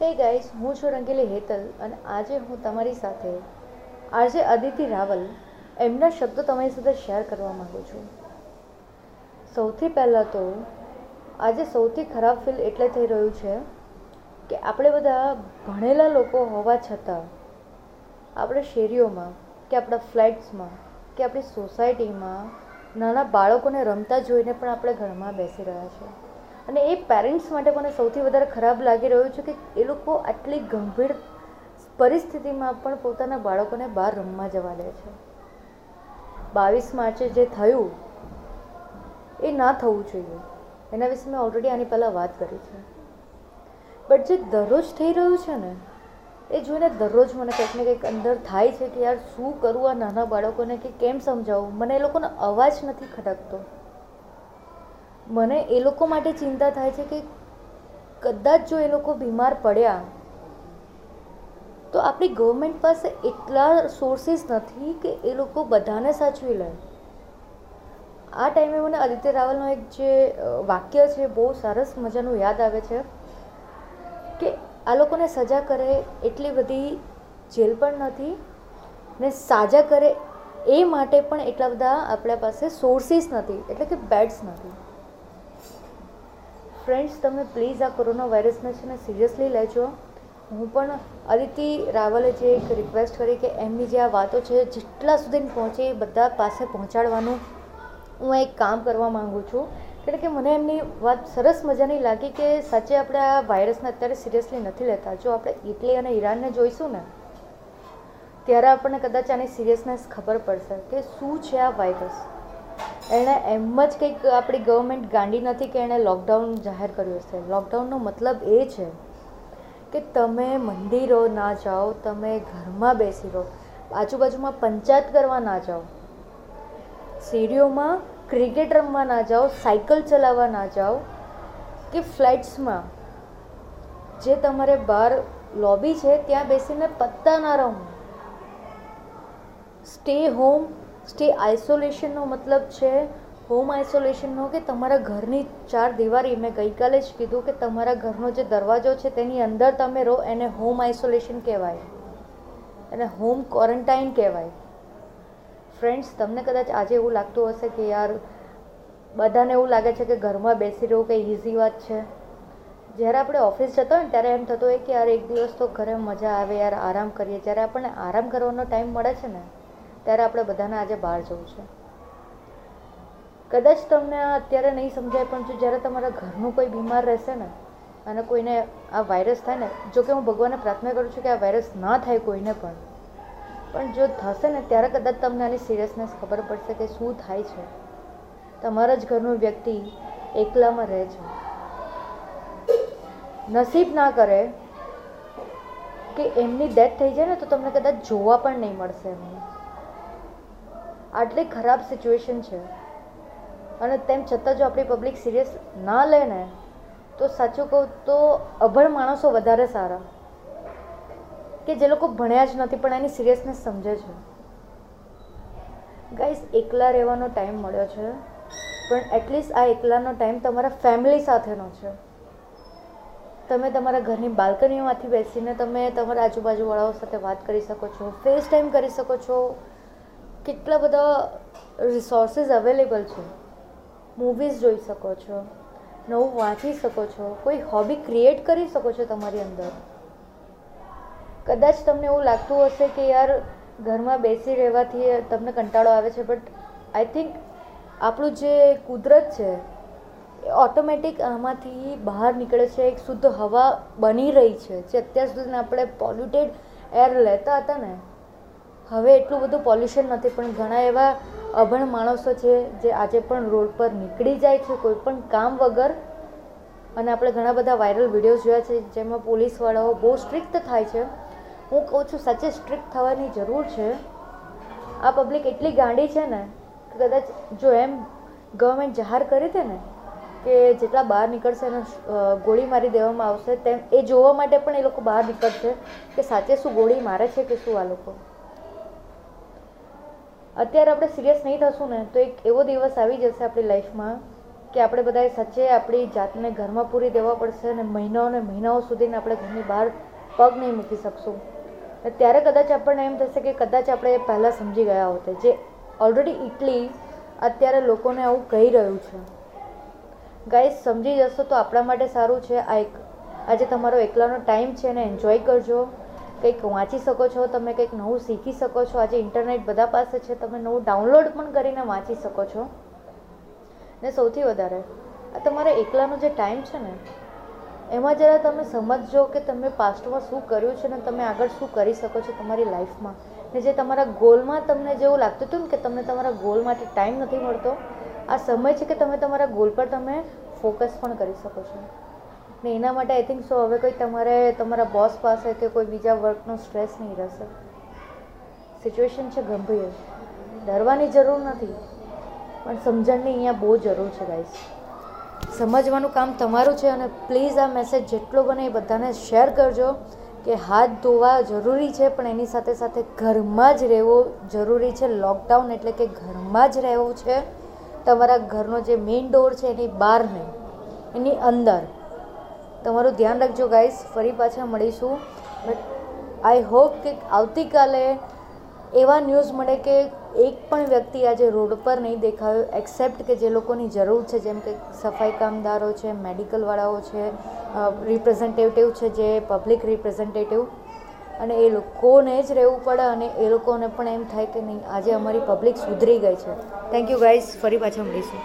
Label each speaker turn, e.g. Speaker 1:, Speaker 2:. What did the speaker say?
Speaker 1: હે ગાઈસ હું છું રંગીલી હેતલ અને આજે હું તમારી સાથે આજે અદિતિ રાવલ એમના શબ્દો તમારી સાથે શેર કરવા માગું છું. સૌથી પહેલાં તો આજે સૌથી ખરાબ ફીલ એટલે થઈ રહ્યું છે કે આપણે બધા ભણેલા લોકો હોવા છતાં આપણે શેરીઓમાં કે આપણા ફ્લેટ્સમાં કે આપણી સોસાયટીમાં નાના બાળકોને રમતા જોઈને પણ આપણે ઘરમાં બેસી રહ્યા છીએ. અને એ પેરેન્ટ્સ માટે મને સૌથી વધારે ખરાબ લાગી રહ્યું છે કે એ લોકો આટલી ગંભીર પરિસ્થિતિમાં પણ પોતાના બાળકોને બહાર રમવા જવા દે છે. બાવીસ માર્ચે જે થયું, એ ના થવું જોઈએ. એના વિશે મેં ઓલરેડી આની પહેલાં વાત કરી છે. બટ જે દરરોજ થઈ રહ્યું છે ને, એ જોઈને દરરોજ મને કંઈક ને કંઈક અંદર થાય છે કે યાર શું કરવું આ નાના બાળકોને કે કેમ સમજાવવું મને એ લોકોનો અવાજ નથી ખટકતો. મને એ લોકો માટે ચિંતા થાય છે કે કદાચ જો એ લોકો બીમાર પડ્યા, તો આપણી ગવર્મેન્ટ પાસે એટલા સોર્સિસ નથી કે એ લોકો બધાને સાચવી લે. આ ટાઈમે મને આદિત્ય રાવલનો એક જે વાક્ય છે, બહુ સરસ મજાનું યાદ આવે છે કે આ લોકોને સજા કરે એટલી બધી જેલ પણ નથી ને સાજા કરે એ માટે પણ એટલા બધા આપણા પાસે સોર્સિસ નથી, એટલે કે બેડ્સ નથી. ફ્રેન્ડ્સ તમે પ્લીઝ આ કોરોના વાયરસને છે ને સિરિયસલી લેજો. હું પણ અદિતિ રાવલે જે એક રિક્વેસ્ટ કરી કે એમની જે આ વાતો છે, જેટલા સુધી પહોંચે એ બધા પાસે પહોંચાડવાનું હું એક કામ કરવા માગું છું. કારણ કે મને એમની વાત સરસ મજાની લાગી કે સાચે આપણે આ વાયરસને અત્યારે સિરિયસલી નથી લેતા. જો આપણે ઇટલી અને ઈરાનને જોઈશું ને, ત્યારે આપણને કદાચ આની સિરિયસનેસ ખબર પડશે કે શું છે આ વાયરસ એણે એમ જ કંઈક આપણી ગવર્મેન્ટ ગાંડી નથી કે એણે લોકડાઉન જાહેર કર્યું છે લોકડાઉનનો મતલબ એ છે કે તમે મંદિરો ના જાઓ, તમે ઘરમાં બેસી રહો, આજુબાજુમાં પંચાયત કરવા ના જાઓ, સીડીઓમાં ક્રિકેટ રમવા ના જાઓ સાયકલ ચલાવવા ના જાઓ કે ફ્લેટ્સમાં જે તમારે બહાર લોબી છે, ત્યાં બેસીને પત્તા ના રહો. સ્ટે હોમ સ્ટે આઇસોલેશનનો મતલબ છે હોમ આઇસોલેશનનો કે તમારા ઘરની ચાર દિવારી મેં ગઈકાલે જ કીધું કે તમારા ઘરનો જે દરવાજો છે તેની અંદર તમે રહો, એને હોમ આઇસોલેશન કહેવાય. એને હોમ ક્વોરન્ટાઇન કહેવાય. ફ્રેન્ડ્સ તમને કદાચ આજે એવું લાગતું હશે કે યાર, બધાને એવું લાગે છે કે ઘરમાં બેસી રહેવું કંઈ ઇઝી વાત છે. જ્યારે આપણે ઓફિસ જતા હોય ને ત્યારે એમ થતું હોય કે યાર, એક દિવસ તો ઘરે મજા આવે, યાર, આરામ કરીએ. જ્યારે આપણને આરામ કરવાનો ટાઈમ મળે છે ને ત્યારે આપણે બધાને આજે બહાર જવું છે. કદાચ તમને અત્યારે નહીં સમજાય, પણ જો જ્યારે તમારા ઘરનું કોઈ બીમાર રહેશે ને, અને કોઈને આ વાયરસ થાય ને, જો કે હું ભગવાનને પ્રાર્થના કરું છું કે આ વાયરસ ના થાય કોઈને પણ પણ જો થશે ને, ત્યારે કદાચ તમને આની સિરિયસનેસ ખબર પડશે કે શું થાય છે. તમારા જ ઘરનું વ્યક્તિ એકલામાં રહે છે. નસીબ ના કરે કે એમની ડેથ થઈ જાય ને, તો તમને કદાચ જોવા પણ નહીં મળશે એમને આટલી ખરાબ સિચ્યુએશન છે. અને તેમ છતાં જો આપણી પબ્લિક સિરિયસ ના લે ને, તો સાચું કહું તો અભણ માણસો વધારે સારા. કે જે લોકો ભણ્યા જ નથી, પણ એની સિરિયસનેસ સમજે છે. ગાઈસ એકલા રહેવાનો ટાઈમ મળ્યો છે. પણ એટલીસ્ટ આ એકલાનો ટાઈમ તમારા ફેમિલી સાથેનો છે. તમે તમારા ઘરની બાલ્કનીમાંથી બેસીને તમે તમારા આજુબાજુવાળાઓ સાથે વાત કરી શકો છો ફેસ ટાઈમ કરી શકો છો. કેટલા બધા રિસોર્સિસ અવેલેબલ છે? મૂવીઝ જોઈ શકો છો, નવું વાંચી શકો છો, કોઈ હોબી ક્રિએટ કરી શકો છો તમારી અંદર? કદાચ તમને એવું લાગતું હશે કે યાર, ઘરમાં બેસી રહેવાથી તમને કંટાળો આવે છે બટ આઈ થિંક આપણું જે કુદરત છે, એ ઓટોમેટિક આમાંથી બહાર નીકળે છે, એક શુદ્ધ હવા બની રહી છે, જે અત્યાર સુધી આપણે પોલ્યુટેડ એર લેતા હતા ને હવે એટલું બધું પોલ્યુશન નથી, પણ ઘણા એવા અભણ માણસો છે જે આજે પણ રોડ પર નીકળી જાય છે કોઈ પણ કામ વગર. અને આપણે ઘણા બધા વાયરલ વિડીયોઝ જોયા છે, જેમાં પોલીસવાળાઓ બહુ સ્ટ્રિક્ટ થાય છે. હું કહું છું, સાચે સ્ટ્રિક્ટ થવાની જરૂર છે. આ પબ્લિક એટલી ગાંડી છે ને કે કદાચ જો એમ ગવર્મેન્ટ જાહેર કરી દે ને કે જેટલા બહાર નીકળશે એને ગોળી મારી દેવામાં આવશે, તેમ એ જોવા માટે પણ એ લોકો બહાર નીકળશે કે સાચે શું ગોળી મારે છે કે શું આ લોકો. અત્યારે આપણે સિરિયસ નહીં થશું ને, તો એક એવો દિવસ આવી જશે આપણી લાઈફમાં કે આપણે બધાએ સચ્ચે આપણી જાતને ઘરમાં પૂરી દેવા પડશે અને મહિનાઓ ને મહિનાઓ સુધીને આપણે ઘરની બહાર પગ નહીં મૂકી શકશું. ત્યારે કદાચ આપણને એમ થશે કે કદાચ આપણે એ પહેલાં સમજી ગયા હોત, જે ઓલરેડી ઇટલી અત્યારે લોકોને આવું કહી રહ્યું છે. ગાઈઝ સમજી જશો તો આપણા માટે સારું છે આ એક. આજે તમારો એકલાનો ટાઈમ છે એને એન્જોય કરજો. કંઈક વાંચી શકો છો, તમે કંઈક નવું શીખી શકો છો. આજે ઇન્ટરનેટ બધા પાસે છે, તમે નવું ડાઉનલોડ પણ કરીને વાંચી શકો છો. ને સૌથી વધારે, આ તમારા એકલાનો જે ટાઈમ છે ને, એમાં જરા તમે સમજજો કે તમે પાસ્ટમાં શું કર્યું છે ને તમે આગળ શું કરી શકો છો તમારી લાઈફમાં ને જે તમારા ગોલમાં તમને જેવું લાગતું હતું ને કે તમને તમારા ગોલ માટે ટાઈમ નથી મળતો, આ સમય છે કે તમે તમારા ગોલ પર તમે ફોકસ પણ કરી શકો છો. ને એના માટે આઈ થિંક સો હવે કોઈ તમારે તમારા બોસ પાસે કે કોઈ બીજા વર્કનો સ્ટ્રેસ નહીં રહેશે. સિચ્યુએશન છે ગંભીર. ડરવાની જરૂર નથી. પણ સમજણની અહીંયા બહુ જરૂર છે ગાઈસ સમજવાનું કામ તમારું છે અને પ્લીઝ આ મેસેજ જેટલો બને એ બધાને શેર કરજો કે હાથ ધોવા જરૂરી છે, પણ એની સાથે સાથે ઘરમાં જ રહેવું જરૂરી છે. લોકડાઉન એટલે કે ઘરમાં જ રહેવું છે. તમારા ઘરનો જે મેઇન ડોર છે, એની બહાર નહીં. એની અંદર. તમારું ધ્યાન રાખજો ગાઈસ ફરી પાછા મળીશું. બટ આઈ હોપ કે આવતીકાલે એવા ન્યૂઝ મળે કે એક પણ વ્યક્તિ આજે રોડ પર નહીં દેખાયો એક્સેપ્ટ કે જે લોકોની જરૂર છે, જેમ કે સફાઈ કામદારો છે મેડિકલવાળાઓ છે રિપ્રેઝેન્ટેટિવ છે, જે પબ્લિક રિપ્રેઝેન્ટેટિવ અને એ લોકોને જ રહેવું પડે અને એ લોકોને પણ એમ થાય કે નહીં, આજે અમારી પબ્લિક સુધરી ગઈ છે. થેન્ક યુ ગાઈઝ ફરી પાછા મળીશું.